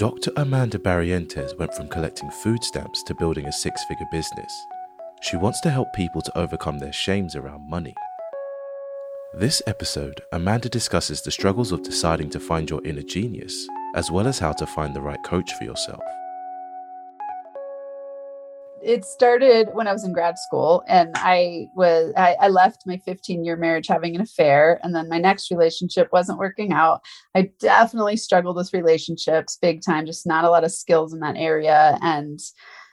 Dr. Amanda Barrientos went from collecting food stamps to building a six figure business. She wants to help people to overcome their shames around money. This episode, Amanda discusses the struggles of deciding to find your inner genius, as well as how to find the right coach for yourself it started when I was in grad school and I was I, I, left my 15 year marriage having an affair and then my next relationship wasn't working out. I definitely struggled with relationships big time, just not a lot of skills in that area. And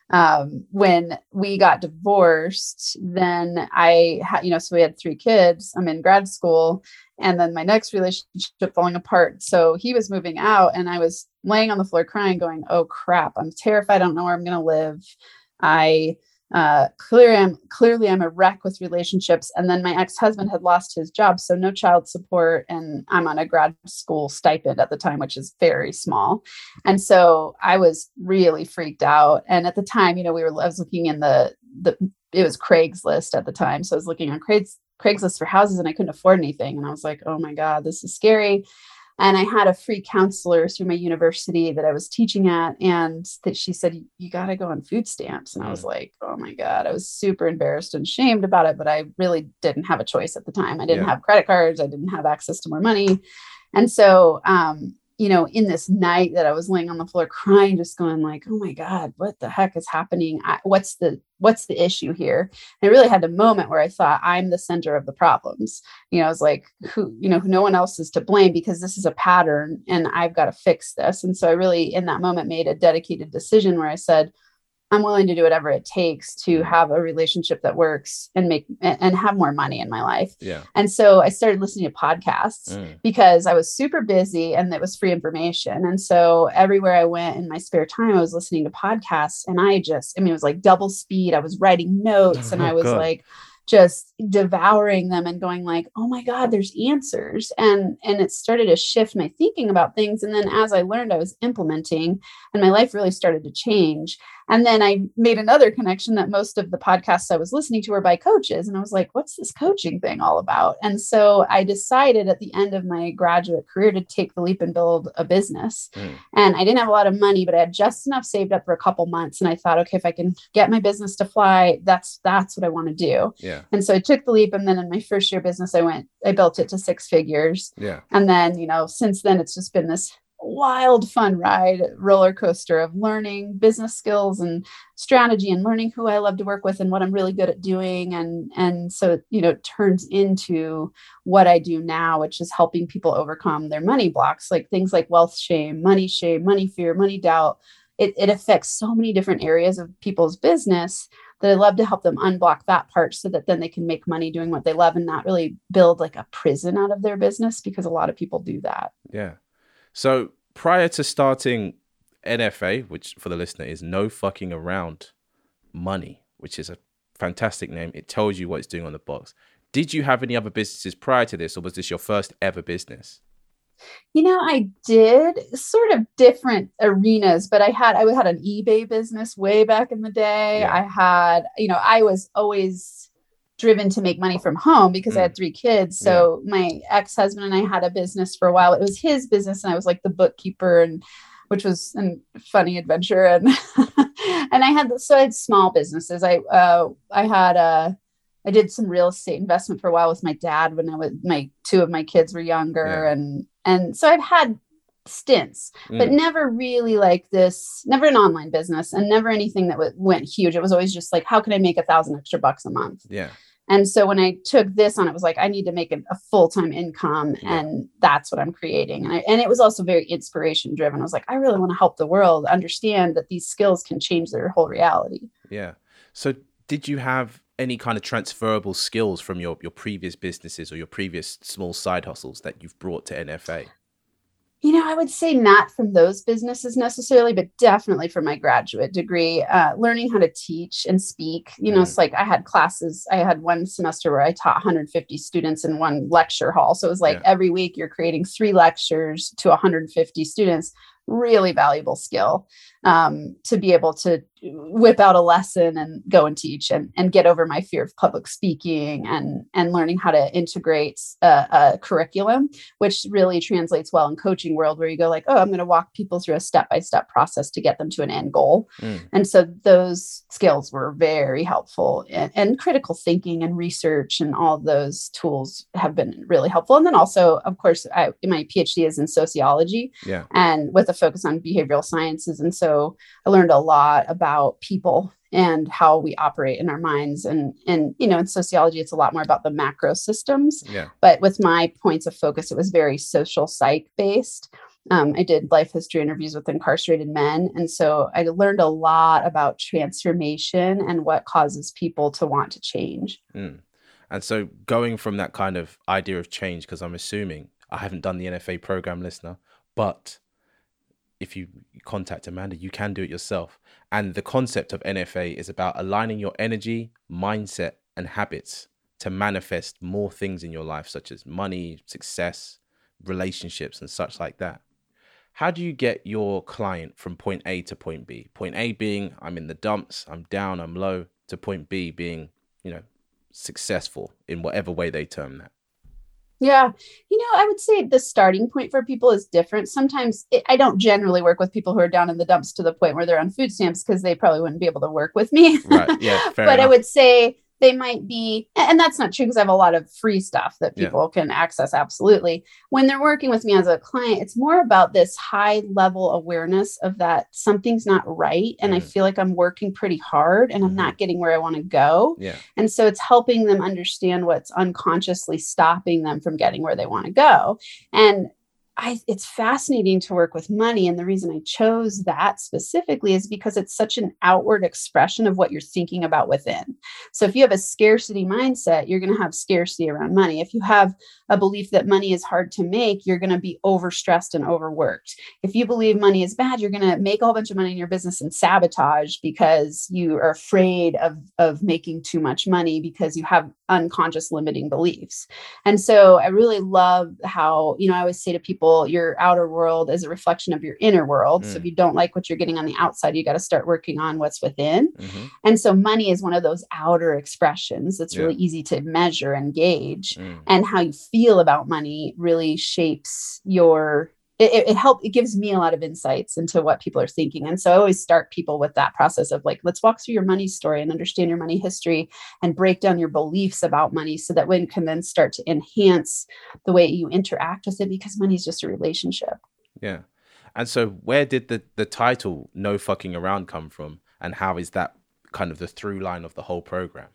um, when we got divorced, then I had, you know, so we had three kids. I'm in grad school and then my next relationship falling apart. So he was moving out and I was laying on the floor crying, going, Oh crap, I'm terrified. I don't know where I'm going to live. I uh, clearly I'm clearly I'm a wreck with relationships. And then my ex-husband had lost his job, so no child support, and I'm on a grad school stipend at the time, which is very small. And so I was really freaked out. And at the time, you know, we were I was looking in the the it was Craigslist at the time, so I was looking on Craigs, Craigslist for houses, and I couldn't afford anything. And I was like, oh my god, this is scary and I had a free counselor through my university that I was teaching at, and that she said, "You got to go on food stamps." And I was mm. like, "Oh my god!" I was super embarrassed and shamed about it, but I really didn't have a choice at the time. I didn't yeah. have credit cards. I didn't have access to more money, and so um, you know, in this night that I was laying on the floor crying, just going like, "Oh my God, what the heck is happening? I, what's the what's the issue here?" And I really had a moment where I thought, "I'm the center of the problems." You know, I was like, "Who? You know, no one else is to blame because this is a pattern, and I've got to fix this." And so I really, in that moment, made a dedicated decision where I said, I'm willing to do whatever it takes to mm. have a relationship that works and make and have more money in my life. Yeah. And so I started listening to podcasts mm. because I was super busy and it was free information. And so everywhere I went in my spare time, I was listening to podcasts and I just, I mean, it was like double speed. I was writing notes oh, and I was God. like, just devouring them and going like oh my god there's answers and and it started to shift my thinking about things and then as i learned i was implementing and my life really started to change and then I made another connection that most of the podcasts I was listening to were by coaches. And I was like, what's this coaching thing all about? And so I decided at the end of my graduate career to take the leap and build a business. Mm. And I didn't have a lot of money, but I had just enough saved up for a couple months. And I thought, okay, if I can get my business to fly, that's that's what I want to do. Yeah. And so I took the leap. And then in my first year business, I went, I built it to six figures. Yeah. And then, you know, since then it's just been this wild fun ride roller coaster of learning business skills and strategy and learning who I love to work with and what I'm really good at doing and and so you know turns into what I do now which is helping people overcome their money blocks like things like wealth shame money shame money fear money doubt it, it affects so many different areas of people's business that I love to help them unblock that part so that then they can make money doing what they love and not really build like a prison out of their business because a lot of people do that. Yeah. So prior to starting NFA, which for the listener is no fucking around money, which is a fantastic name. It tells you what it's doing on the box. Did you have any other businesses prior to this, or was this your first ever business? You know, I did sort of different arenas, but I had I had an eBay business way back in the day. Yeah. I had, you know, I was always driven to make money from home because mm. I had three kids. So yeah. my ex-husband and I had a business for a while. It was his business and I was like the bookkeeper and which was a funny adventure and and I had so I had small businesses. I uh I had a uh, did some real estate investment for a while with my dad when I was my two of my kids were younger yeah. and and so I've had stints, mm. but never really like this, never an online business and never anything that w- went huge. It was always just like, how can I make a thousand extra bucks a month? Yeah. And so when I took this on, it was like, I need to make a, a full time income. And that's what I'm creating. And, I, and it was also very inspiration driven. I was like, I really want to help the world understand that these skills can change their whole reality. Yeah. So did you have any kind of transferable skills from your, your previous businesses or your previous small side hustles that you've brought to NFA? I would say not from those businesses necessarily, but definitely from my graduate degree, uh, learning how to teach and speak. You know, mm. it's like I had classes, I had one semester where I taught 150 students in one lecture hall. So it was like yeah. every week you're creating three lectures to 150 students really valuable skill um, to be able to whip out a lesson and go and teach and, and get over my fear of public speaking and and learning how to integrate a, a curriculum which really translates well in coaching world where you go like oh i'm going to walk people through a step-by-step process to get them to an end goal Mm. and so those skills were very helpful and, and critical thinking and research and all those tools have been really helpful and then also of course I, my phd is in sociology Yeah. and with a focus on behavioral sciences and so i learned a lot about people and how we operate in our minds. And and you know in sociology it's a lot more about the macro systems. Yeah. but with my points of focus it was very social psych based um, i did life history interviews with incarcerated men. And so i learned a lot about transformation and what causes people to want to change. Mm. And so going from that kind of idea of change, because I'm assuming I haven't done the NFA program listener, but if you contact Amanda, you can do it yourself. And the concept of NFA is about aligning your energy, mindset, and habits to manifest more things in your life, such as money, success, relationships, and such like that. How do you get your client from point A to point B? Point A being I'm in the dumps, I'm down, I'm low, to point B being, you know, successful in whatever way they term that. Yeah. You know, I would say the starting point for people is different. Sometimes it, I don't generally work with people who are down in the dumps to the point where they're on food stamps because they probably wouldn't be able to work with me. Right. Yeah. Fair but I would say they might be, and that's not true because I have a lot of free stuff that Yeah. people can access. Absolutely. When they're working with me as a client, it's more about this high level awareness of that something's not right. And I Mm. feel like I'm working pretty hard and. I'm not getting where I want to go. yeah. And so it's helping them understand what's unconsciously stopping them from getting where they want to go. And I, it's fascinating to work with money. And the reason I chose that specifically is because it's such an outward expression of what you're thinking about within. So if you have a scarcity mindset, you're going to have scarcity around money. If you have a belief that money is hard to make, you're going to be overstressed and overworked. If you believe money is bad, you're going to make a whole bunch of money in your business and sabotage because you are afraid of, of making too much money because you have unconscious limiting beliefs. And so I really love how, you know, I always say to people, your outer world is a reflection of your inner world. So Mm. if you don't like what you're getting on the outside, you got to start working on what's within. hmm And so money is one of those outer expressions that's Yeah. really easy to measure and gauge. Mm. And how you feel about money really shapes your it, it, it it gives me a lot of insights into what people are thinking and so i always start people with that process of like let's walk through your money story and understand your money history and break down your beliefs about money so that we can then start to enhance the way you interact with it because money is just a relationship Yeah. And so where did the, the title No Fucking Around come from? And how is that kind of the through line of the whole program?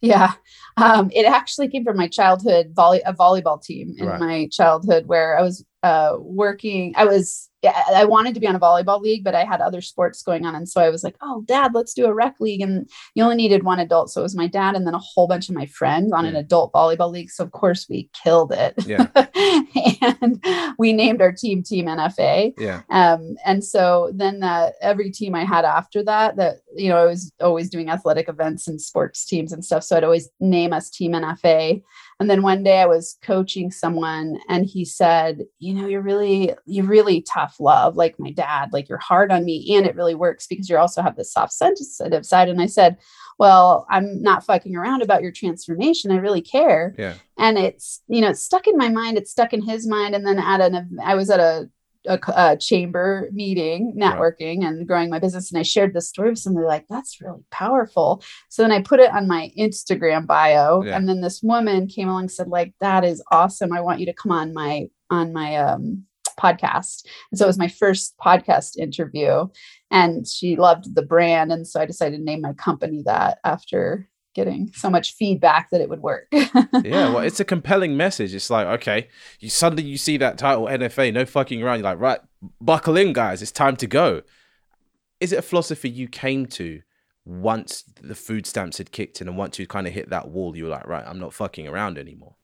Yeah, um, it actually came from my childhood volley a volleyball team in Right. my childhood where I was uh, working. I was I I wanted to be on a volleyball league, but I had other sports going on, and so I was like, "Oh, Dad, let's do a rec league." And you only needed one adult, so it was my dad and then a whole bunch of my friends on an adult volleyball league. So of course we killed it. Yeah. and we named our team Team NFA Yeah. um, and so then uh, every team I had after that, that you know, I was always doing athletic events and sports teams and stuff. So I'd always name us Team NFA. And then one day I was coaching someone, and he said, "You know, you're really, you're really tough love, like my dad. Like you're hard on me, and it really works because you also have this soft, sensitive side." And I said, "Well, I'm not fucking around about your transformation. I really care." Yeah. and it's you know it's stuck in my mind it's stuck in his mind and then at an i was at a, a, a chamber meeting Right. networking and growing my business and i shared this story with somebody like that's really powerful so then i put it on my instagram bio Yeah. and then this woman came along and said like that is awesome i want you to come on my on my um podcast and so it was my first podcast interview and she loved the brand and so i decided to name my company that after getting so much feedback that it would work Yeah. Well, it's a compelling message. It's like, okay, you suddenly you see that title NFA, no fucking around. You're like, right, buckle in, guys. It's time to go. Is it a philosophy you came to once the food stamps had kicked in and once you kind of hit that wall, you were like, right, I'm not fucking around anymore.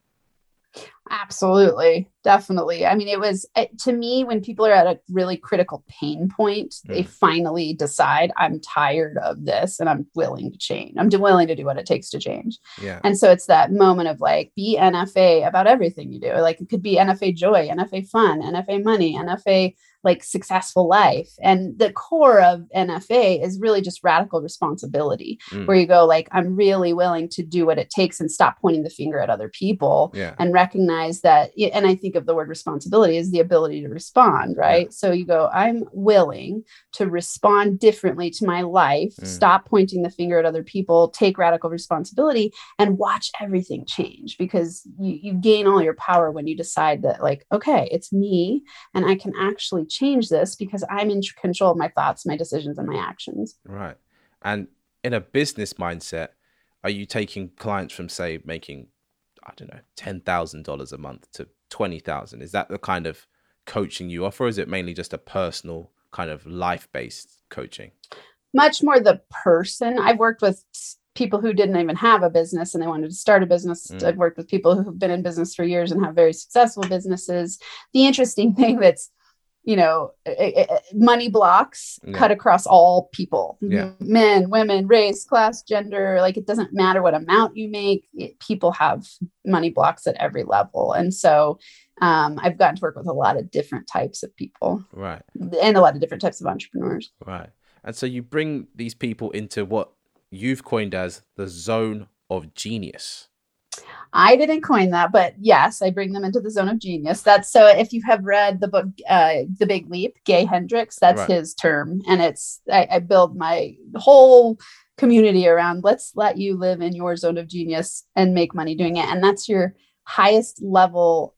Absolutely. Definitely. I mean, it was it, to me when people are at a really critical pain point, they Mm. finally decide, I'm tired of this and I'm willing to change. I'm willing to do what it takes to change. Yeah. And so it's that moment of like, be NFA about everything you do. Like it could be NFA joy, NFA fun, NFA money, NFA like successful life. And the core of NFA is really just radical responsibility, Mm. where you go, like, I'm really willing to do what it takes and stop pointing the finger at other people Yeah. and recognize that and i think of the word responsibility as the ability to respond right yeah. so you go i'm willing to respond differently to my life mm. stop pointing the finger at other people take radical responsibility and watch everything change because you, you gain all your power when you decide that like okay it's me and i can actually change this because i'm in control of my thoughts my decisions and my actions right and in a business mindset are you taking clients from say making I don't know, ten thousand dollars a month to twenty thousand? Is that the kind of coaching you offer, or is it mainly just a personal kind of life based coaching? Much more the person. I've worked with people who didn't even have a business and they wanted to start a business. Mm. I've worked with people who've been in business for years and have very successful businesses. The interesting thing that's you know eh, eh, eh, money blocks yeah. cut across all people. Yeah. men women race class gender like it doesn't matter what amount you make it, people have money blocks at every level. And so um, i've gotten to work with a lot of different types of people. Right. And a lot of different types of entrepreneurs. Right. And so you bring these people into what you've coined as the zone of genius I didn't coin that, but yes, I bring them into the zone of genius. That's so if you have read the book uh, The Big Leap, Gay Hendricks, that's right. his term. And it's I, I build my whole community around let's let you live in your zone of genius and make money doing it. And that's your highest level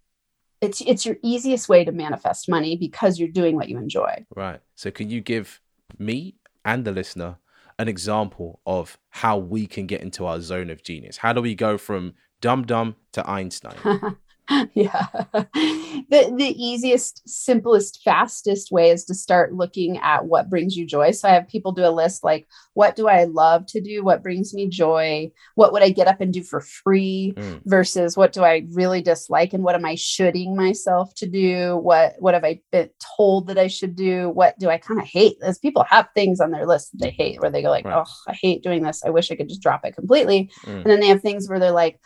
it's it's your easiest way to manifest money because you're doing what you enjoy. Right. So can you give me and the listener an example of how we can get into our zone of genius? How do we go from Dum Dum to Einstein. yeah. The the easiest, simplest, fastest way is to start looking at what brings you joy. So I have people do a list like what do I love to do? What brings me joy? What would I get up and do for free mm. versus what do I really dislike and what am I shoulding myself to do? What what have I been told that I should do? What do I kind of hate? As people have things on their list that they hate where they go like, right. "Oh, I hate doing this. I wish I could just drop it completely." Mm. And then they have things where they're like,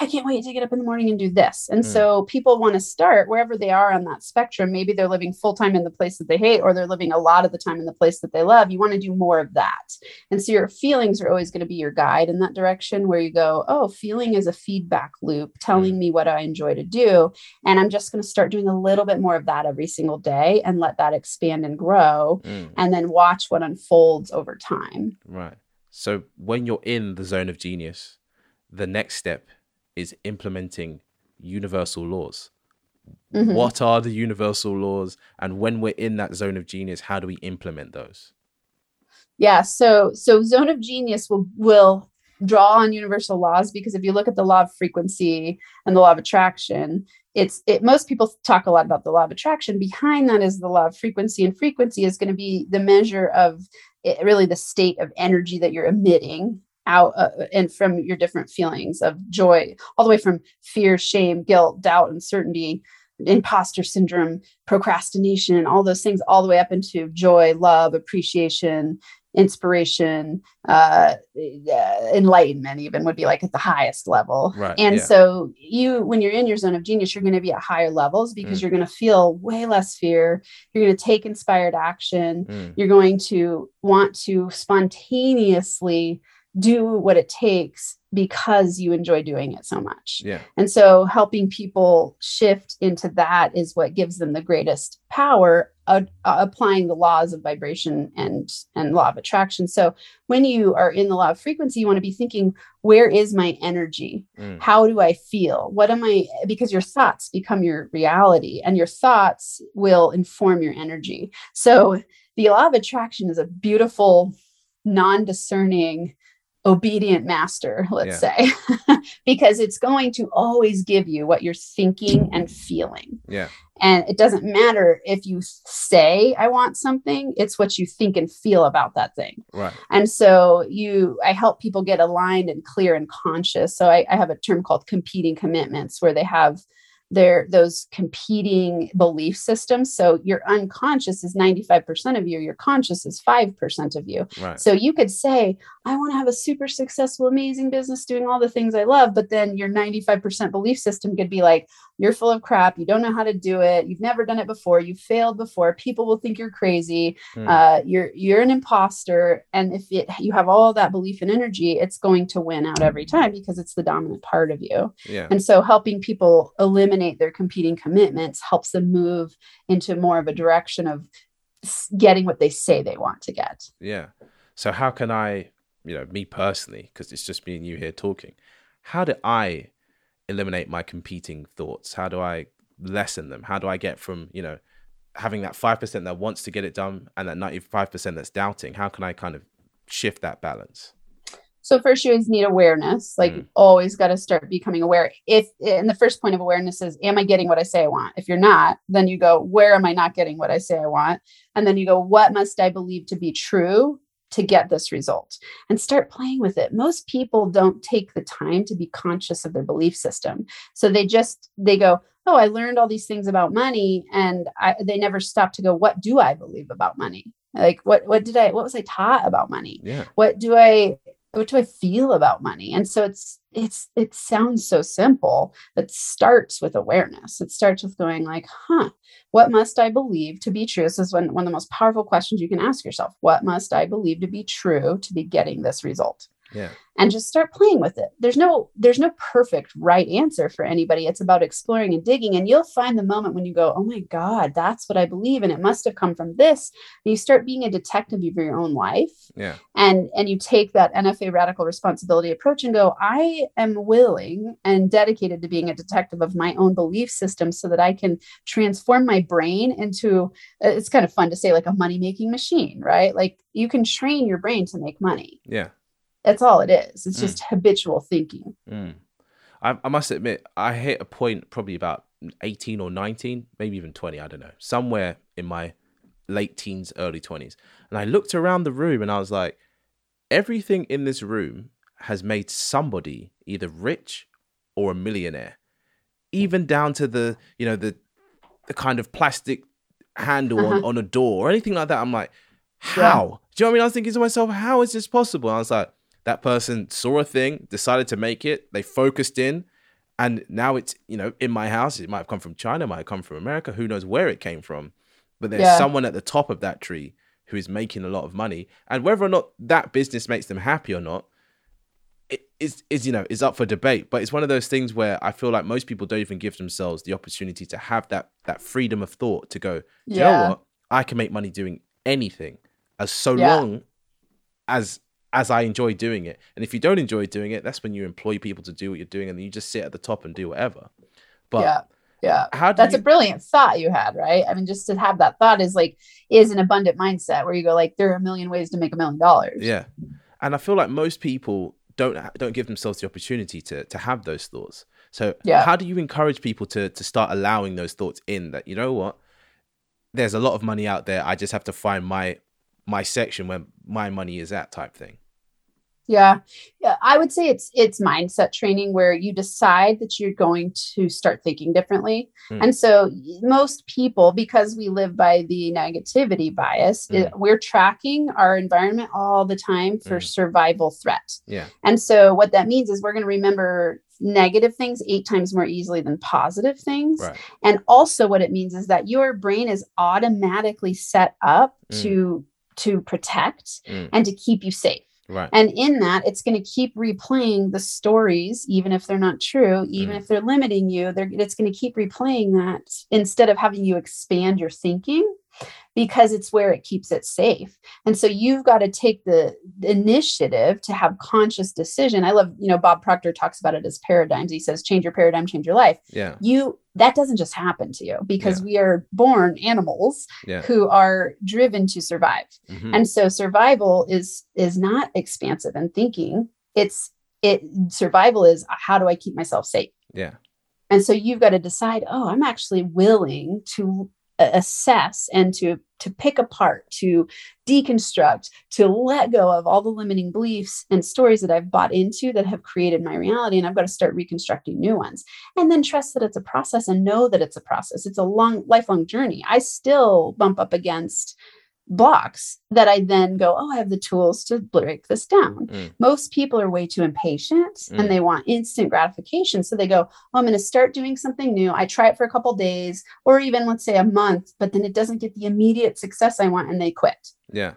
I can't wait to get up in the morning and do this. And mm. so people want to start wherever they are on that spectrum. Maybe they're living full time in the place that they hate, or they're living a lot of the time in the place that they love. You want to do more of that. And so your feelings are always going to be your guide in that direction where you go, oh, feeling is a feedback loop telling mm. me what I enjoy to do. And I'm just going to start doing a little bit more of that every single day and let that expand and grow mm. and then watch what unfolds over time. Right. So when you're in the zone of genius, the next step is implementing universal laws. Mm-hmm. What are the universal laws? And when we're in that zone of genius, how do we implement those? Yeah, so so zone of genius will will draw on universal laws because if you look at the law of frequency and the law of attraction, it's it most people talk a lot about the law of attraction. Behind that is the law of frequency, and frequency is going to be the measure of it, really the state of energy that you're emitting out uh, and from your different feelings of joy all the way from fear shame guilt doubt uncertainty imposter syndrome procrastination and all those things all the way up into joy love appreciation inspiration uh, uh enlightenment even would be like at the highest level right, and yeah. so you when you're in your zone of genius you're going to be at higher levels because mm. you're going to feel way less fear you're going to take inspired action mm. you're going to want to spontaneously do what it takes because you enjoy doing it so much. Yeah. And so helping people shift into that is what gives them the greatest power uh, uh, applying the laws of vibration and and law of attraction. So when you are in the law of frequency you want to be thinking where is my energy? Mm. How do I feel? What am I because your thoughts become your reality and your thoughts will inform your energy. So the law of attraction is a beautiful non-discerning obedient master, let's yeah. say, because it's going to always give you what you're thinking and feeling. Yeah. And it doesn't matter if you say, I want something, it's what you think and feel about that thing. Right. And so you, I help people get aligned and clear and conscious. So I, I have a term called competing commitments where they have they're those competing belief systems. So your unconscious is 95% of you, your conscious is 5% of you. Right. So you could say, I want to have a super successful, amazing business doing all the things I love. But then your 95% belief system could be like, you're full of crap. You don't know how to do it. You've never done it before. You've failed before. People will think you're crazy. Mm. uh, you're you're an imposter. And if it, you have all that belief and energy it's going to win out every time because it's the dominant part of you. Yeah. and so helping people eliminate their competing commitments helps them move into more of a direction of getting what they say they want to get. Yeah. So how can i you know me personally because it's just me and you here talking how do i eliminate my competing thoughts? How do I lessen them? How do I get from, you know, having that 5% that wants to get it done and that 95% that's doubting? How can I kind of shift that balance? So first you always need awareness. Like mm. always got to start becoming aware. If and the first point of awareness is am I getting what I say I want? If you're not, then you go, where am I not getting what I say I want? And then you go, what must I believe to be true to get this result and start playing with it. Most people don't take the time to be conscious of their belief system. So they just they go oh i learned all these things about money and I, they never stop to go what do i believe about money? Like what what did i what was i taught about money? Yeah. What do i what do I feel about money? And so it's it's it sounds so simple. but starts with awareness. It starts with going like, huh, what must I believe to be true? This is one, one of the most powerful questions you can ask yourself. What must I believe to be true to be getting this result? Yeah. and just start playing with it. There's no there's no perfect right answer for anybody. It's about exploring and digging and you'll find the moment when you go oh my god that's what i believe and it must have come from this. And you start being a detective of your own life. Yeah. And and you take that nfa radical responsibility approach and go i am willing and dedicated to being a detective of my own belief system so that i can transform my brain into it's kind of fun to say like a money making machine right? Like you can train your brain to make money. Yeah that's all it is. It's mm. just habitual thinking. Mm. I, I, must admit, I hit a point probably about 18 or 19, maybe even 20, I don't know, somewhere in my late teens, early 20s. And I looked around the room and I was like, everything in this room has made somebody either rich or a millionaire. Even down to the, you know, the the kind of plastic handle uh-huh. on, on a door or anything like that. I'm like, how? Yeah. Do you know what I mean? I was thinking to myself, how is this possible? And I was like, that person saw a thing, decided to make it, they focused in, and now it's, you know, in my house. It might have come from China, might have come from America, who knows where it came from. But there's yeah. someone at the top of that tree who is making a lot of money. And whether or not that business makes them happy or not, it is is you know is up for debate. But it's one of those things where I feel like most people don't even give themselves the opportunity to have that that freedom of thought to go, yeah. you know what? I can make money doing anything as so yeah. long as as I enjoy doing it. And if you don't enjoy doing it, that's when you employ people to do what you're doing and you just sit at the top and do whatever. But yeah. Yeah. How That's you... a brilliant thought you had, right? I mean, just to have that thought is like is an abundant mindset where you go like there are a million ways to make a million dollars. Yeah. And I feel like most people don't don't give themselves the opportunity to to have those thoughts. So yeah. how do you encourage people to to start allowing those thoughts in that you know what? There's a lot of money out there. I just have to find my my section where my money is at type thing. Yeah. yeah. I would say it's it's mindset training where you decide that you're going to start thinking differently. Mm. And so most people because we live by the negativity bias, mm. it, we're tracking our environment all the time for mm. survival threat. Yeah. And so what that means is we're going to remember negative things eight times more easily than positive things. Right. And also what it means is that your brain is automatically set up hmm. to to protect hmm. and to keep you safe. Right. And in that, it's going to keep replaying the stories, even if they're not true, even mm. if they're limiting you. They're, it's going to keep replaying that instead of having you expand your thinking because it's where it keeps it safe. And so you've got to take the initiative to have conscious decision. I love, you know, Bob Proctor talks about it as paradigms. He says, change your paradigm, change your life. Yeah. You that doesn't just happen to you because yeah. we are born animals yeah. who are driven to survive. Mm-hmm. And so survival is is not expansive and thinking. It's it survival is how do I keep myself safe? Yeah. And so you've got to decide, oh, I'm actually willing to assess and to to pick apart to deconstruct to let go of all the limiting beliefs and stories that i've bought into that have created my reality and i've got to start reconstructing new ones. And then trust that it's a process and know that it's a process. It's a long lifelong journey. I still bump up against blocks that I then go, oh, I have the tools to break this down. Mm. Most people are way too impatient Mm. and they want instant gratification. So they go, oh, I'm going to start doing something new. I try it for a couple days or even let's say a month, but then it doesn't get the immediate success I want and they quit. Yeah.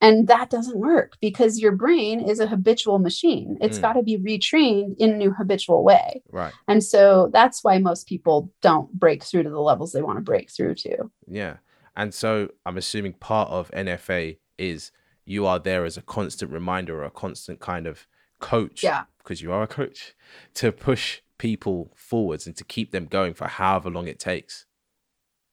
And that doesn't work because your brain is a habitual machine. It's Mm. got to be retrained in a new habitual way. Right. And so that's why most people don't break through to the levels they want to break through to. Yeah. And so I'm assuming part of NFA is you are there as a constant reminder or a constant kind of coach. Yeah. Because you are a coach to push people forwards and to keep them going for however long it takes.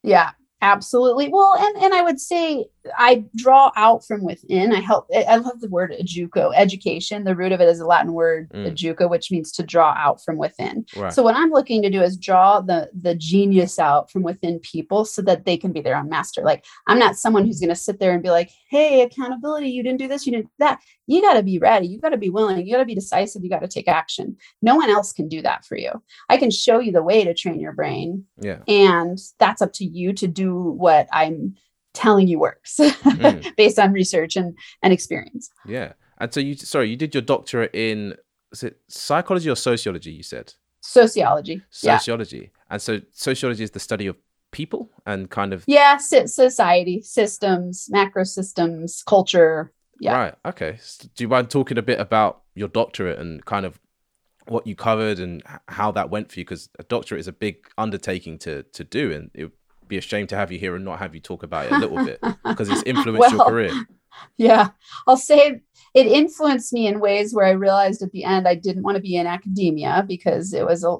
Yeah, absolutely. Well, and and I would say I draw out from within. I help. I love the word educo, education. The root of it is a Latin word Mm. educo, which means to draw out from within. Right. So what I'm looking to do is draw the the genius out from within people so that they can be their own master. Like I'm not someone who's going to sit there and be like, "Hey, accountability, you didn't do this, you didn't do that." You got to be ready. You got to be willing. You got to be decisive. You got to take action. No one else can do that for you. I can show you the way to train your brain, yeah. and that's up to you to do what I'm telling you works Mm. based on research and and experience. Yeah. And so you sorry, you did your doctorate in is it psychology or sociology, you said? Sociology. Yeah. Sociology. And so sociology is the study of people and kind of Yeah, so- society, systems, macro systems, culture. Yeah. Right. Okay. S- Do you mind talking a bit about your doctorate and kind of what you covered and how that went for you? Because a doctorate is a big undertaking to to do, and it be a shame to have you here and not have you talk about it a little bit because it's influenced your career. Yeah. I'll say it influenced me in ways where I realized at the end I didn't want to be in academia because it was a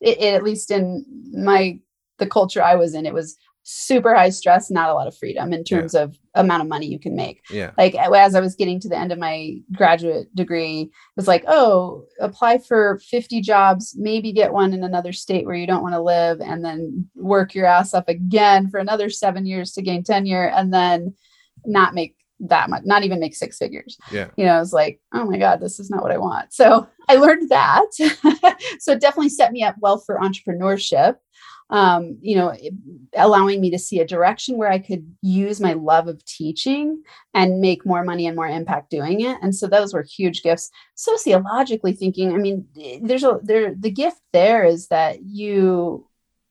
it, it- at least in my the culture I was in, it was super high stress, not a lot of freedom in terms of amount of money you can make. Yeah. like as I was getting to the end of my graduate degree, it was like, oh, apply for 50 jobs, maybe get one in another state where you don't want to live, and then work your ass up again for another seven years to gain tenure, and then not make that much, not even make six figures. Yeah. You know, I was like, oh my God, this is not what I want. So I learned that. so it definitely set me up well for entrepreneurship um, you know, allowing me to see a direction where I could use my love of teaching and make more money and more impact doing it. And so those were huge gifts. Sociologically thinking, I mean, eh, there's a there the gift there is that you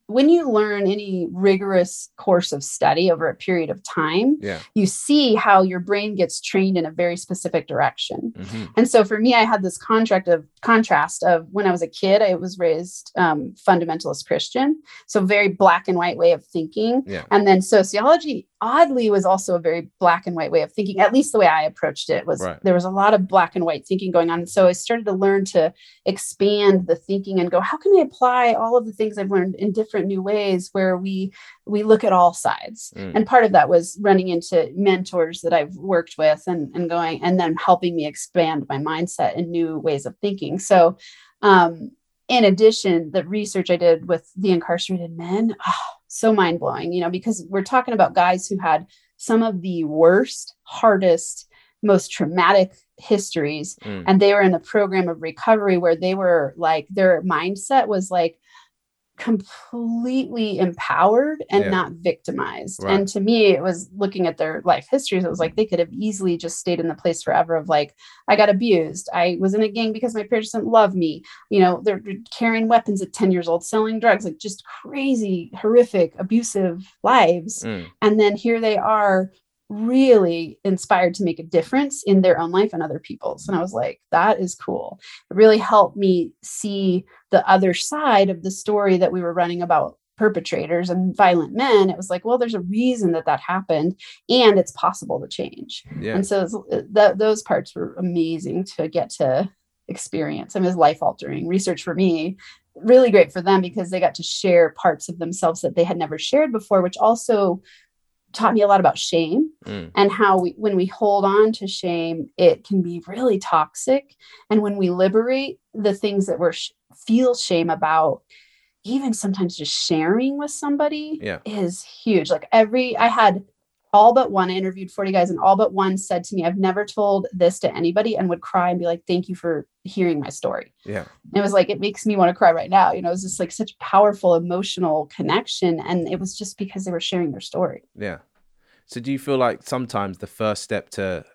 when you learn any rigorous course of study over a period of time, Yeah. you see how your brain gets trained in a very specific direction. hmm And so for me, I had this contract of contrast of when I was a kid, I was raised um, fundamentalist Christian, so very black and white way of thinking. Yeah. And then sociology, oddly, was also a very black and white way of thinking. At least the way I approached it was Right. there was a lot of black and white thinking going on. And so I started to learn to expand the thinking and go, how can I apply all of the things I've learned in different new ways where we we look at all sides Mm. and part of that was running into mentors that i've worked with and, and going and then helping me expand my mindset and new ways of thinking so um, in addition the research i did with the incarcerated men ah, so mind-blowing you know because we're talking about guys who had some of the worst hardest most traumatic histories Mm. and they were in a program of recovery where they were like their mindset was like completely empowered and Yeah. not victimized Right. and to me it was looking at their life histories it was like they could have easily just stayed in the place forever of like i got abused i was in a gang because my parents didn't love me you know they're carrying weapons at 10 years old selling drugs like just crazy horrific abusive lives Mm. and then here they are really inspired to make a difference in their own life and other people's. And i was like that is cool. It really helped me see the other side of the story that we were running about perpetrators and violent men. It was like well there's a reason that that happened and it's possible to change. Yeah. and so it's- uh, that those parts were amazing to get to experience. And it was life altering research for me. Really great for them because they got to share parts of themselves that they had never shared before which also taught me a lot about shame Mm. and how we when we hold on to shame it can be really toxic and when we liberate the things that we're sh- feel shame about even sometimes just sharing with somebody Yeah. is huge like every i had all but one i interviewed 40 guys and all but one said to me i've never told this to anybody and would cry and be like thank you for hearing my story Yeah. it was like it makes me want to cry right now you know it was just like such powerful emotional connection and it was just because they were sharing their story Yeah. So do you feel like sometimes the first step to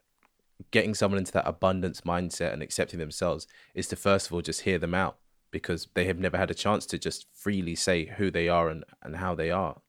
getting someone into that abundance mindset and accepting themselves is to first of all just hear them out because they have never had a chance to just freely say who they are and, and how they are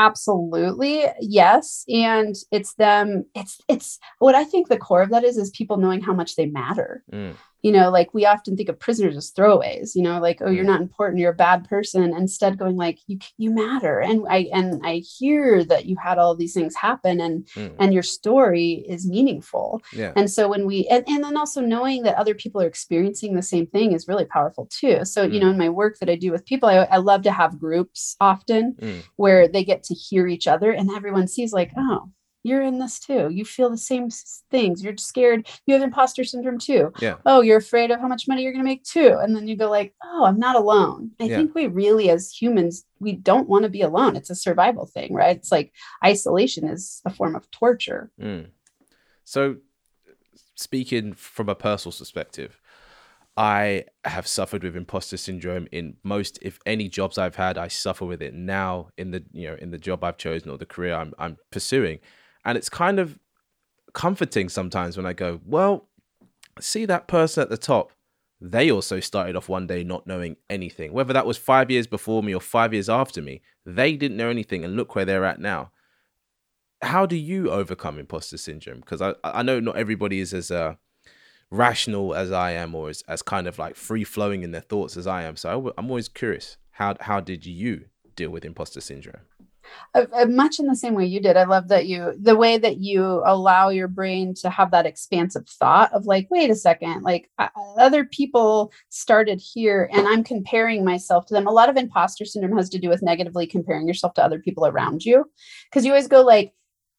absolutely yes and it's them it's it's what i think the core of that is is people knowing how much they matter. Mm you know like we often think of prisoners as throwaways you know like oh you're not important you're a bad person instead going like you you matter and i and i hear that you had all these things happen and mm. and your story is meaningful yeah. and so when we and, and then also knowing that other people are experiencing the same thing is really powerful too so mm. you know in my work that i do with people i, I love to have groups often mm. where they get to hear each other and everyone sees like oh you're in this too. You feel the same things. You're scared. You have imposter syndrome too. Yeah. Oh, you're afraid of how much money you're going to make too. And then you go like, oh, I'm not alone. I yeah. think we really, as humans, we don't want to be alone. It's a survival thing, right? It's like isolation is a form of torture. Mm. So, speaking from a personal perspective, I have suffered with imposter syndrome in most, if any, jobs I've had. I suffer with it now in the you know in the job I've chosen or the career I'm I'm pursuing and it's kind of comforting sometimes when I go, well, see that person at the top. They also started off one day not knowing anything. Whether that was five years before me or five years after me, they didn't know anything and look where they're at now. How do you overcome imposter syndrome? Because I, I know not everybody is as uh, rational as I am or as, as kind of like free flowing in their thoughts as I am. So I, I'm always curious how, how did you deal with imposter syndrome? Uh, uh, much in the same way you did. I love that you, the way that you allow your brain to have that expansive thought of like, wait a second, like uh, other people started here and I'm comparing myself to them. A lot of imposter syndrome has to do with negatively comparing yourself to other people around you. Cause you always go like,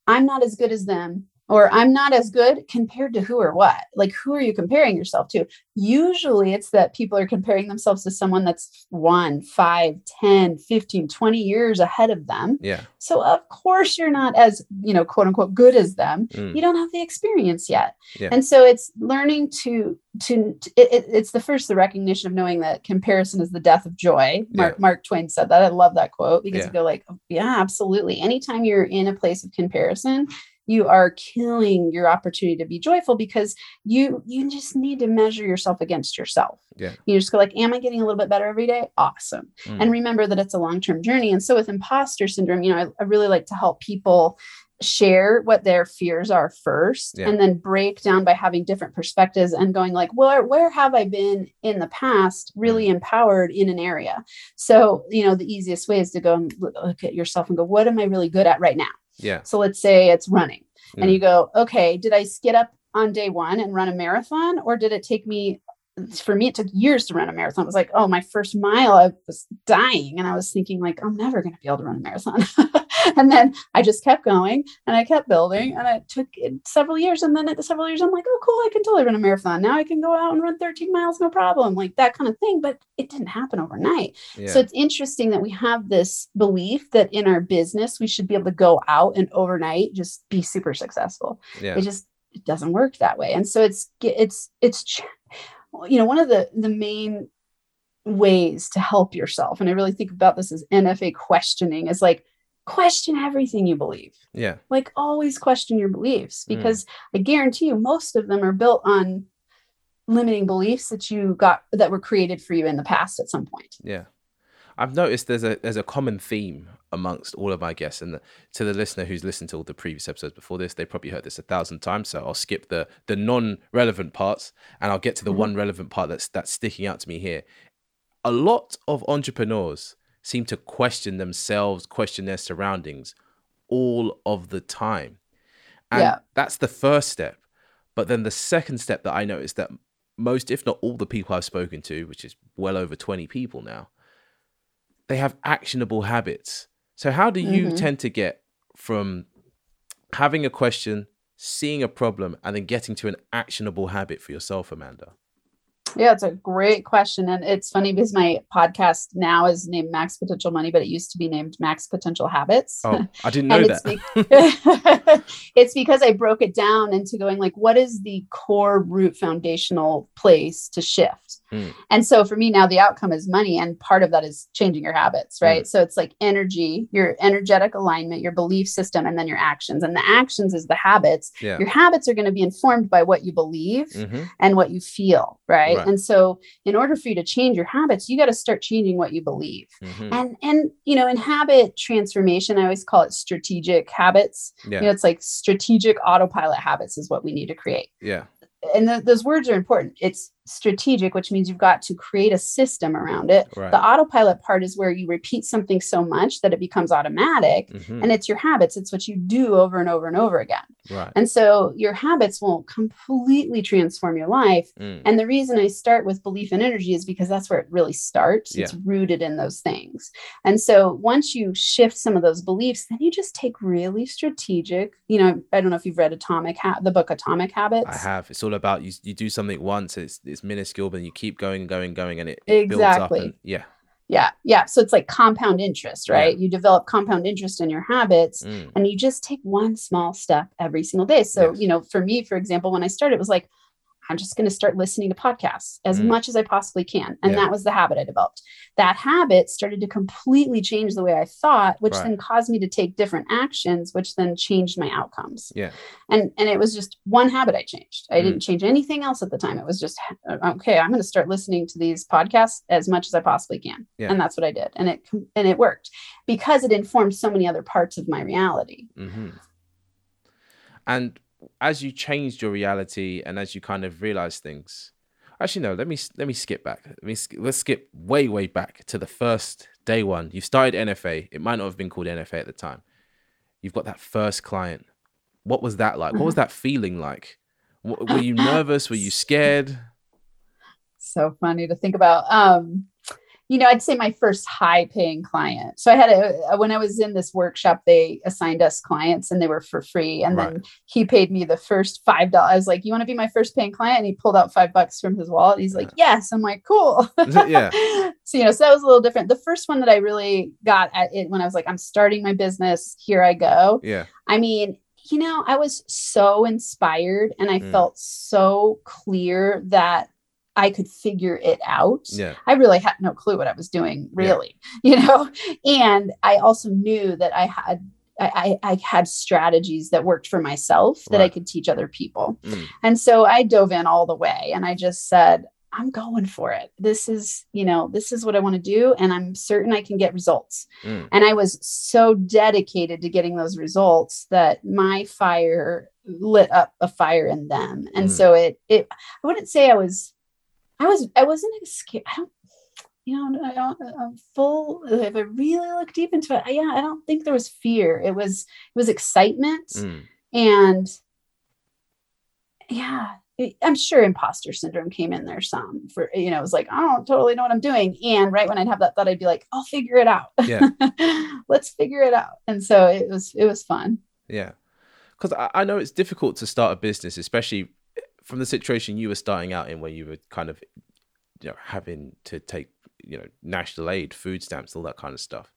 I'm not as good as them or I'm not as good compared to who or what? Like, who are you comparing yourself to? Usually it's that people are comparing themselves to someone that's one, five, 10, 15, 20 years ahead of them. Yeah. So, of course, you're not as, you know, quote unquote, good as them. Mm. You don't have the experience yet. Yeah. And so it's learning to, to, it, it's the first, the recognition of knowing that comparison is the death of joy. Mark, yeah. Mark Twain said that. I love that quote because yeah. you go like, oh, yeah, absolutely. Anytime you're in a place of comparison, you are killing your opportunity to be joyful because you you just need to measure yourself against yourself. Yeah. You just go like am i getting a little bit better every day? Awesome. Mm. and remember that it's a long-term journey. And so with imposter syndrome you know I, I really like to help people share what their fears are first yeah. and then break down by having different perspectives and going like where where have i been in the past really mm. empowered in an area? So you know the easiest way is to go and look at yourself and go what am i really good at right now yeah. So let's say it's running and you mm. go, okay, did I get up on day one and run a marathon or did it take me for me it took years to run a marathon. It was like oh my first mile i was dying. And i was thinking like i'm never going to be able to run a marathon and then i just kept going and i kept building and it took several years. And then at the several years i'm like oh cool. I can totally run a marathon. Now i can go out and run 13 miles no problem like that kind of thing. But it didn't happen overnight. Yeah. so it's interesting that we have this belief that in our business we should be able to go out and overnight just be super successful. Yeah. it just it doesn't work that way. And so it's it's it's you know one of the the main ways to help yourself and i really think about this as nfa questioning is like question everything you believe yeah like always question your beliefs mm. because mm. i guarantee you most of them are built on limiting beliefs that you got that were created for you in the past at some point yeah I've noticed there's a there's a common theme amongst all of my guests, and the, to the listener who's listened to all the previous episodes before this, they probably heard this a thousand times. So I'll skip the the non relevant parts, and I'll get to the mm-hmm. one relevant part that's that's sticking out to me here. A lot of entrepreneurs seem to question themselves, question their surroundings all of the time, and yeah. that's the first step. But then the second step that I noticed that most, if not all, the people I've spoken to, which is well over twenty people now they have actionable habits. So, how do you mm-hmm. tend to get from having a question, seeing a problem, and then getting to an actionable habit for yourself, Amanda? Yeah, it's a great question. And it's funny because my podcast now is named Max Potential Money, but it used to be named Max Potential Habits. Oh, I didn't know that. It's, it's because I broke it down into going like, what is the core root foundational place to shift? Mm. And so for me now, the outcome is money. And part of that is changing your habits, mm. right? Mm. So it's like energy, your energetic alignment, your belief system, and then your actions. And the actions is the habits. Yeah. Your habits are going to be informed by what you believe mm-hmm. and what you feel, right? right? And so in order for you to change your habits, you got to start changing what you believe. Mm-hmm. And and you know, in habit transformation, I always call it strategic habits. Yeah. You know, it's like strategic autopilot habits is what we need to create. Yeah and those words are important. It's strategic, which means you've got to create a system around it. Right. The autopilot part is where you repeat something so much that it becomes automatic mm-hmm. and it's your habits. It's what you do over and over and over again. Right. And so your habits will completely transform your life. Mm. And the reason I start with belief and energy is because that's where it really starts. Yeah. It's rooted in those things. And so once you shift some of those beliefs, then you just take really strategic, you know, I don't know if you've read Atomic ha- the book Atomic Habits. I have. It's all about you you do something once, it's it's minuscule, but you keep going and going, going, and it, it exactly. builds up. And, yeah. Yeah. Yeah. So it's like compound interest, right? Yeah. You develop compound interest in your habits mm. and you just take one small step every single day. So, yes. you know, for me, for example, when I started, it was like, I'm just going to start listening to podcasts as mm. much as I possibly can. And yeah. that was the habit I developed. That habit started to completely change the way I thought, which right. then caused me to take different actions, which then changed my outcomes. Yeah. And and it was just one habit I changed. I mm. didn't change anything else at the time. It was just okay, I'm going to start listening to these podcasts as much as I possibly can. Yeah. And that's what I did. And it and it worked because it informed so many other parts of my reality. Mm-hmm. And as you changed your reality and as you kind of realized things actually no let me let me skip back. Let me let's skip way way back to the first day one. You started nfa it might not have been called nfa at the time. You've got that first client. What was that like? What was that feeling like? Were you nervous? Were you scared? So funny to think about. Um you know, I'd say my first high paying client. So I had a, when I was in this workshop, they assigned us clients and they were for free. And right. then he paid me the first $5. I was like, you want to be my first paying client? And he pulled out five bucks from his wallet. He's like, yes. I'm like, cool. yeah. so, you know, so that was a little different. The first one that I really got at it when I was like, I'm starting my business, here I go. Yeah. I mean, you know, I was so inspired and I mm. felt so clear that I could figure it out. Yeah. I really had no clue what I was doing, really, yeah. you know. And I also knew that I had I, I, had strategies that worked for myself that right. I could teach other people. Mm. And so I dove in all the way and I just said, I'm going for it. This is, you know, this is what I want to do. And I'm certain I can get results. Mm. And I was so dedicated to getting those results that my fire lit up a fire in them. And mm. so it, it, I wouldn't say I was I was I wasn't scared. I don't you know I don't I'm full if I really look deep into it yeah I don't think there was fear. It was it was excitement mm. and yeah it, I'm sure imposter syndrome came in there some for you know it was like I don't totally know what I'm doing. And right when I'd have that thought I'd be like I'll figure it out. Yeah. Let's figure it out. And so it was it was fun. Yeah. Because I, I know it's difficult to start a business especially from the situation you were starting out in where you were kind of you know having to take you know national aid food stamps all that kind of stuff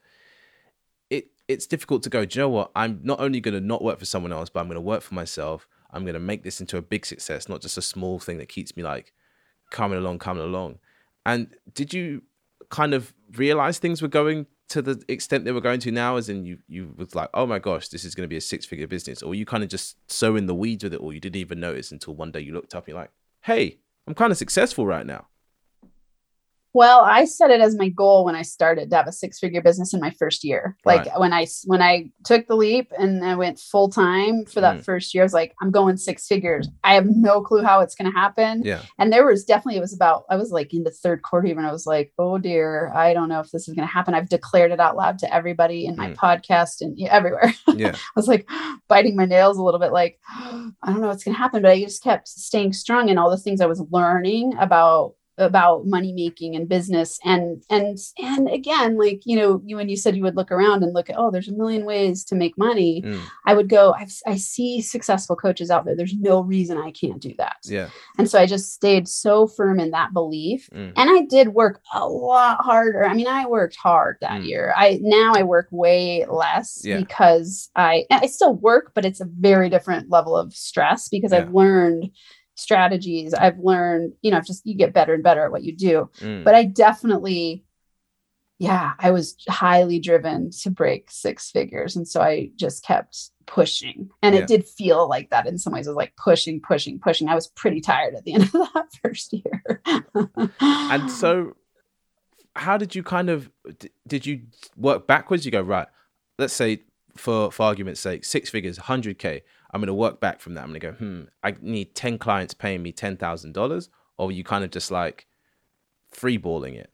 it it's difficult to go do you know what? I'm not only going to not work for someone else but i'm going to work for myself. I'm going to make this into a big success not just a small thing that keeps me like coming along coming along. And did you kind of realize things were going to the extent they were going to now, as in you you was like, oh my gosh, this is going to be a six figure business, or you kind of just so in the weeds with it, or you didn't even notice until one day you looked up, and you're like, hey, I'm kind of successful right now. Well, I set it as my goal when I started to have a six figure business in my first year. Like right. when I when I took the leap and I went full time for that mm. first year, I was like, I'm going six figures. I have no clue how it's going to happen. Yeah. And there was definitely it was about I was like in the third quarter even I was like, oh dear, I don't know if this is going to happen. I've declared it out loud to everybody in my mm. podcast and everywhere. Yeah. I was like biting my nails a little bit, like I don't know what's going to happen, but I just kept staying strong and all the things I was learning about about money making and business and and and again like you know you when you said you would look around and look at oh there's a million ways to make money mm. i would go I've, i see successful coaches out there there's no reason i can't do that yeah and so i just stayed so firm in that belief mm. and i did work a lot harder i mean i worked hard that mm. year i now i work way less yeah. because i i still work but it's a very different level of stress because yeah. i've learned strategies. I've learned, you know, just you get better and better at what you do. Mm. But I definitely, yeah, I was highly driven to break six figures. And so I just kept pushing. And Yeah. it did feel like that in some ways. It was like pushing, pushing, pushing. I was pretty tired at the end of that first year. and so how did you kind of did you work backwards you go right let's say for for argument's sake six figures 100k i'm going to work back from that i'm going to go hmm i need 10 clients paying me $10000 or you kind of just like freeballing it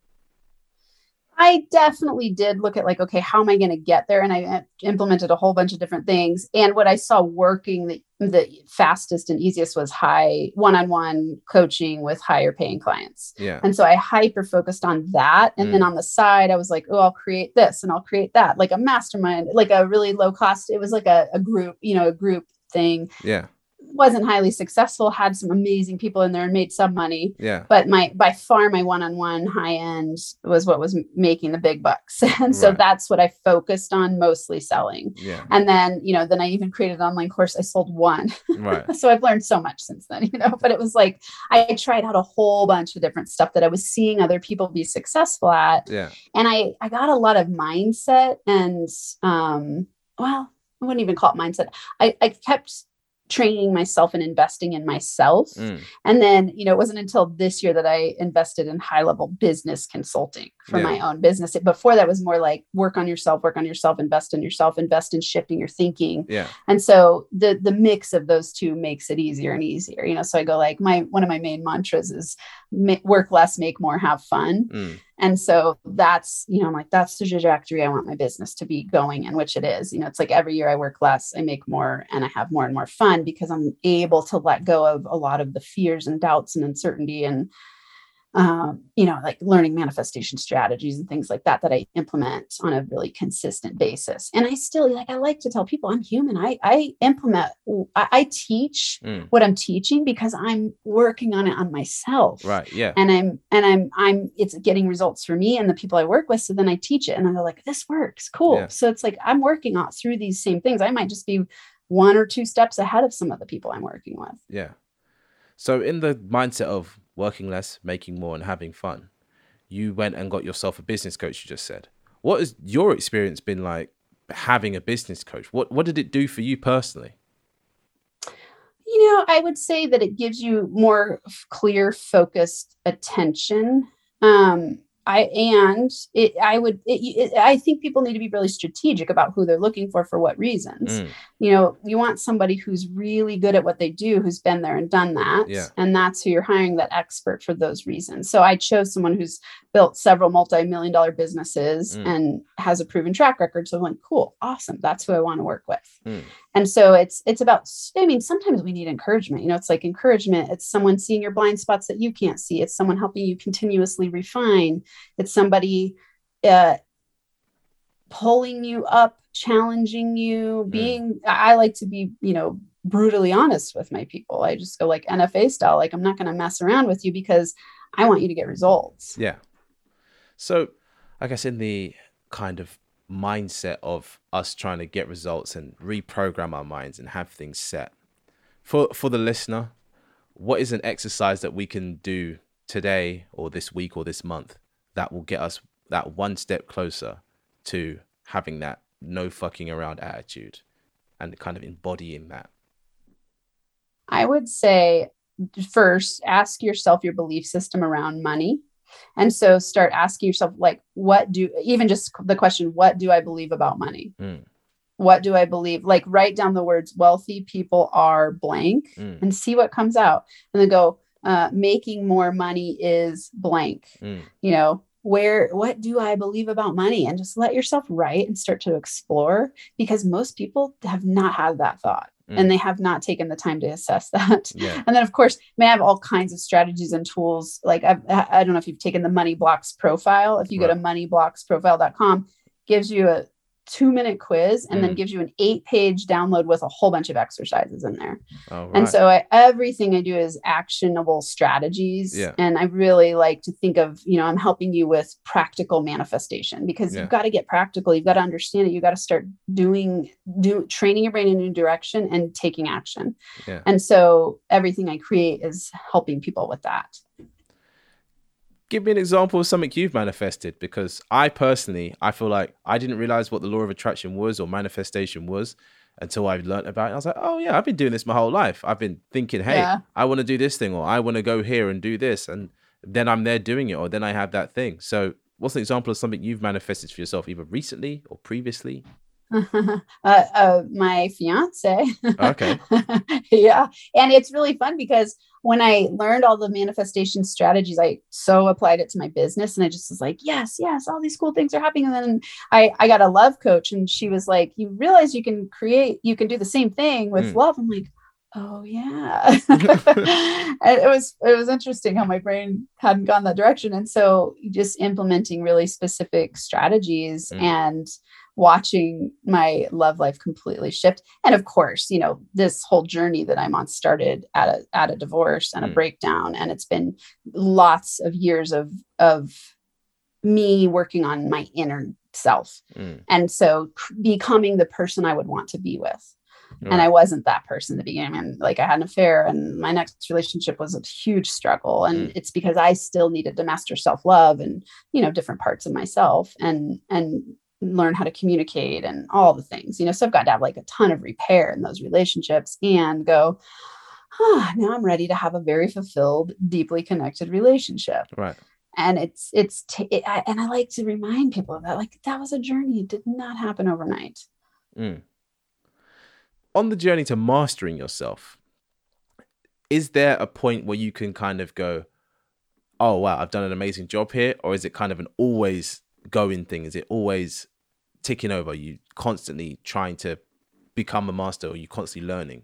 I definitely did look at like, okay, how am I going to get there? And I uh, implemented a whole bunch of different things. And what I saw working the, the fastest and easiest was high one-on-one coaching with higher paying clients. yeah And so I hyper focused on that. And then Mm. on the side, I was like, oh, I'll create this and I'll create that, like a mastermind, like a really low cost. It was like a, a group, you know, a group thing. yeah. Wasn't highly successful, had some amazing people in there and made some money. Yeah. But my by far my one-on-one high end was what was making the big bucks. And so Right. that's what i focused on mostly selling. Yeah. And then you know then i even created an online course. I sold one. Right. So i've learned so much since then you know but it was like i tried out a whole bunch of different stuff that i was seeing other people be successful at. Yeah. And i i got a lot of mindset and um well i wouldn't even call it mindset i i kept training myself and investing in myself Mm. and then, you know, it wasn't until this year that I invested in high level business consulting for Yeah. my own business. Before that was more like work on yourself, work on yourself, invest in yourself, invest in shifting your thinking. yeah And so the the mix of those two makes it easier and easier. You know, so I go like my one of my main mantras is work less, make more, have fun. Mm. And so that's, you know, I'm like, that's the trajectory I want my business to be going in, which it is. You know, it's like every year I work less, I make more, and I have more and more fun because I'm able to let go of a lot of the fears and doubts and uncertainty and, um, you know, like learning manifestation strategies and things like that that I implement on a really consistent basis. And I still like I like to tell people I'm human. I I implement I, I teach Mm. what I'm teaching because I'm working on it on myself right yeah and i'm and i'm i'm it's getting results for me and the people i work with so then i teach it and i'm like this works cool Yeah. so it's like i'm working on through these same things i might just be one or two steps ahead of some of the people i'm working with Yeah. So in the mindset of working less, making more, and having fun, you went and got yourself a business coach. You just said. What has your experience been like having a business coach? What What did it do for you personally? you know i would say that it gives you more clear focused attention um i and it i would it, it, i think people need to be really strategic about who they're looking for for what reasons Mm, you know, you want somebody who's really good at what they do, who's been there and done that. Yeah. And that's who you're hiring that expert for those reasons. So I chose someone who's built several multi-million dollar businesses Mm. and has a proven track record. So I'm like, cool, awesome. That's who I want to work with. Mm. And so it's it's about, I mean, sometimes we need encouragement. You know, it's like encouragement. It's someone seeing your blind spots that you can't see. It's someone helping you continuously refine. It's somebody uh pulling you up, challenging you, Mm. being I I like to be, you know, brutally honest with my people. I just go like NFA style, like I'm not going to mess around with you because I want you to get results. yeah. So, I guess in the kind of mindset of us trying to get results and reprogram our minds and have things set for for the listener, what is an exercise that we can do today or this week or this month that will get us that one step closer to having that no fucking around attitude and kind of embodying that. I would say first ask yourself your belief system around money. And so start asking yourself like what do even just the question what do I believe about money? Mm. What do I believe? Like write down the words wealthy people are blank Mm, and see what comes out and then go uh, making more money is blank mm, you know where what do i believe about money? And just let yourself write and start to explore because most people have not had that thought mm. and they have not taken the time to assess that. Yeah. and then of course may have all kinds of strategies and tools. Like I've, i don't know if you've taken the money blocks profile. If you go to moneyblocksprofile.com gives you a two minute quiz and Mm. then gives you an eight page download with a whole bunch of exercises in there. Right. And so I, everything I do is actionable strategies. Yeah. And I really like to think of, you know, I'm helping you with practical manifestation because Yeah. you've got to get practical. You've got to understand it. You've got to start doing, do training your brain in a new direction and taking action. Yeah. And so everything I create is helping people with that. Give me an example of something you've manifested because i personally i feel like i didn't realize what the law of attraction was or manifestation was until i learned about it. I was like oh yeah i've been doing this my whole life. I've been thinking hey Yeah. i want to do this thing or i want to go here and do this and then i'm there doing it or then i have that thing. So what's an example of something you've manifested for yourself either recently or previously uh, uh, my fiance. Okay. yeah. And it's really fun because when I learned all the manifestation strategies, I so applied it to my business and I just was like, yes, yes, all these cool things are happening. And then I, I got a love coach and she was like, you realize you can create, you can do the same thing with Mm. love. I'm like, oh yeah. and it was, it was interesting how my brain hadn't gone that direction. And so just implementing really specific strategies Mm. and watching my love life completely shift and of course you know this whole journey that i'm on started at a at a divorce and a Mm. breakdown and it's been lots of years of of me working on my inner self Mm, and so c- becoming the person i would want to be with and. I wasn't that person in the beginning. And like I had an affair, and my next relationship was a huge struggle. And Mm. it's because I still needed to master self love and you know different parts of myself and and learn how to communicate and all the things. You know, so I've got to have like a ton of repair in those relationships and go. Ah, now I'm ready to have a very fulfilled, deeply connected relationship right and it's it's t- it, I, and i like to remind people of that like that was a journey it did not happen overnight Mm. On the journey to mastering yourself, is there a point where you can kind of go, oh, wow, I've done an amazing job here? Or is it kind of an always going thing? Is it always ticking over? you constantly trying to become a master or you constantly learning?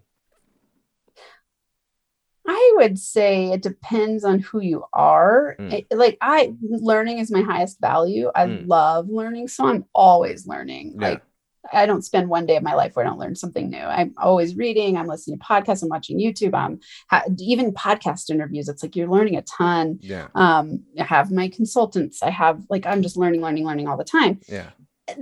i would say it depends on who you are Mm. I- like i learning is my highest value i Mm. love learning so i'm always learning Yeah. like I don't spend one day of my life where I don't learn something new. I'm always reading. I'm listening to podcasts. I'm watching YouTube. I'm ha- even podcast interviews. It's like you're learning a ton. Yeah. Um, I have my consultants. I have like I'm just learning, learning, learning all the time. Yeah.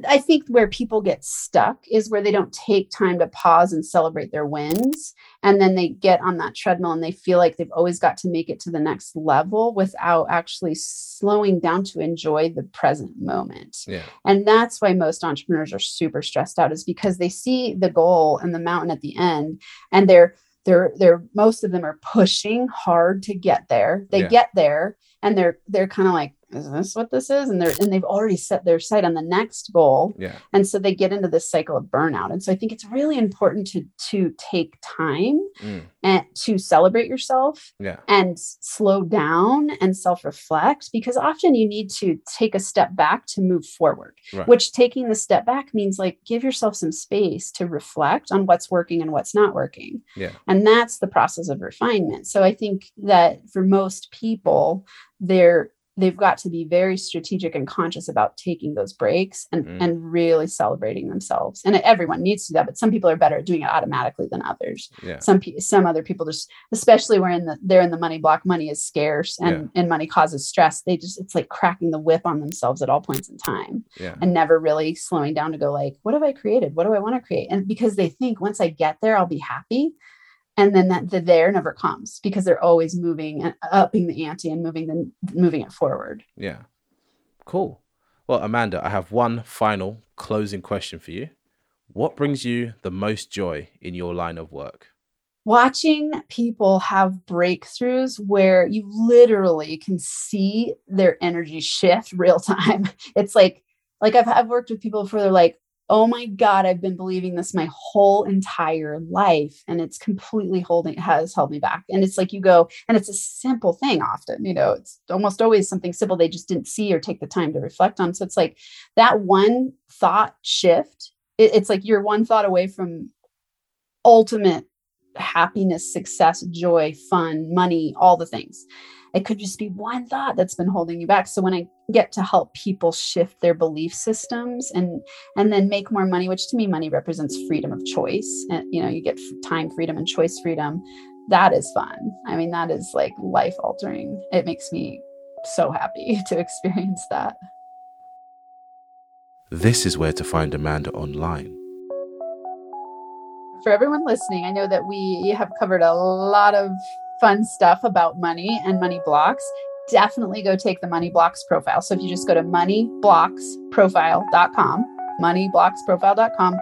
I think where people get stuck is where they don't take time to pause and celebrate their wins. And then they get on that treadmill and they feel like they've always got to make it to the next level without actually slowing down to enjoy the present moment. Yeah. And that's why most entrepreneurs are super stressed out is because they see the goal and the mountain at the end and they're they're they're most of them are pushing hard to get there. They Yeah. get there and they're they're kind of like is this what this is and they're and they've already set their sight on the next goal Yeah. and so they get into this cycle of burnout and so i think it's really important to to take time Mm. and to celebrate yourself Yeah. and slow down and self reflect because often you need to take a step back to move forward, Right. which taking the step back means like give yourself some space to reflect on what's working and what's not working. Yeah. And that's the process of refinement. So I think that for most people, they're they've got to be very strategic and conscious about taking those breaks and Mm. and really celebrating themselves. And everyone needs to do that but some people are better at doing it automatically than others. Yeah. some pe- some other people just especially where in the they're in the money block money is scarce and and money causes stress. They just it's like cracking the whip on themselves at all points in time Yeah. and never really slowing down to go like what have i created? What do i want to create? And because they think once i get there i'll be happy and then that the there never comes because they're always moving and upping the ante and moving the moving it forward Yeah. Cool. Well, Amanda, I have one final closing question for you. What brings you the most joy in your line of work? watching people have breakthroughs where you literally can see their energy shift real time it's like like I've, I've worked with people before they're like oh my god i've been believing this my whole entire life and it's completely holding has held me back and it's like you go and it's a simple thing often you know it's almost always something simple they just didn't see or take the time to reflect on so it's like that one thought shift it- it's like you're one thought away from ultimate happiness, success, joy, fun, money, all the things. It could just be one thought that's been holding you back. So when i get to help people shift their belief systems and and then make more money which to me money represents freedom of choice and you know you get time freedom and choice freedom that is fun. I mean that is like life altering it makes me so happy to experience that. This is where to find amanda online. For everyone listening, I know that we have covered a lot of fun stuff about money and money blocks. Definitely go take the Money Blocks profile. So if you just go to moneyblocksprofile.com, moneyblocksprofile.com,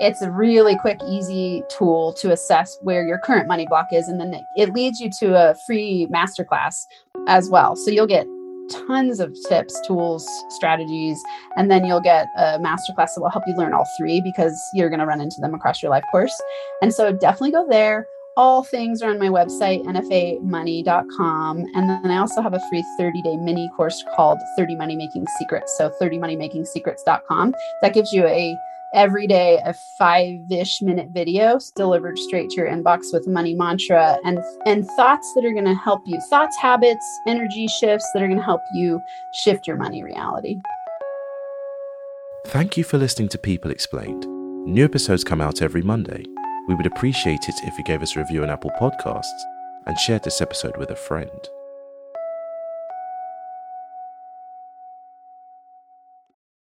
it's a really quick, easy tool to assess where your current money block is. And then it leads you to a free masterclass as well. So you'll get tons of tips, tools, strategies, and then you'll get a masterclass that will help you learn all three because you're going to run into them across your life course. And so definitely go there. All things are on my website, nfamoney.com. And then I also have a free 30 day mini course called 30 Money Making Secrets. So 30moneymakingsecrets.com. That gives you a every day a five-ish minute video delivered straight to your inbox with money mantra and and thoughts that are going to help you thoughts habits energy shifts that are going to help you shift your money reality thank you for listening to people explained new episodes come out every monday we would appreciate it if you gave us a review on apple podcasts and shared this episode with a friend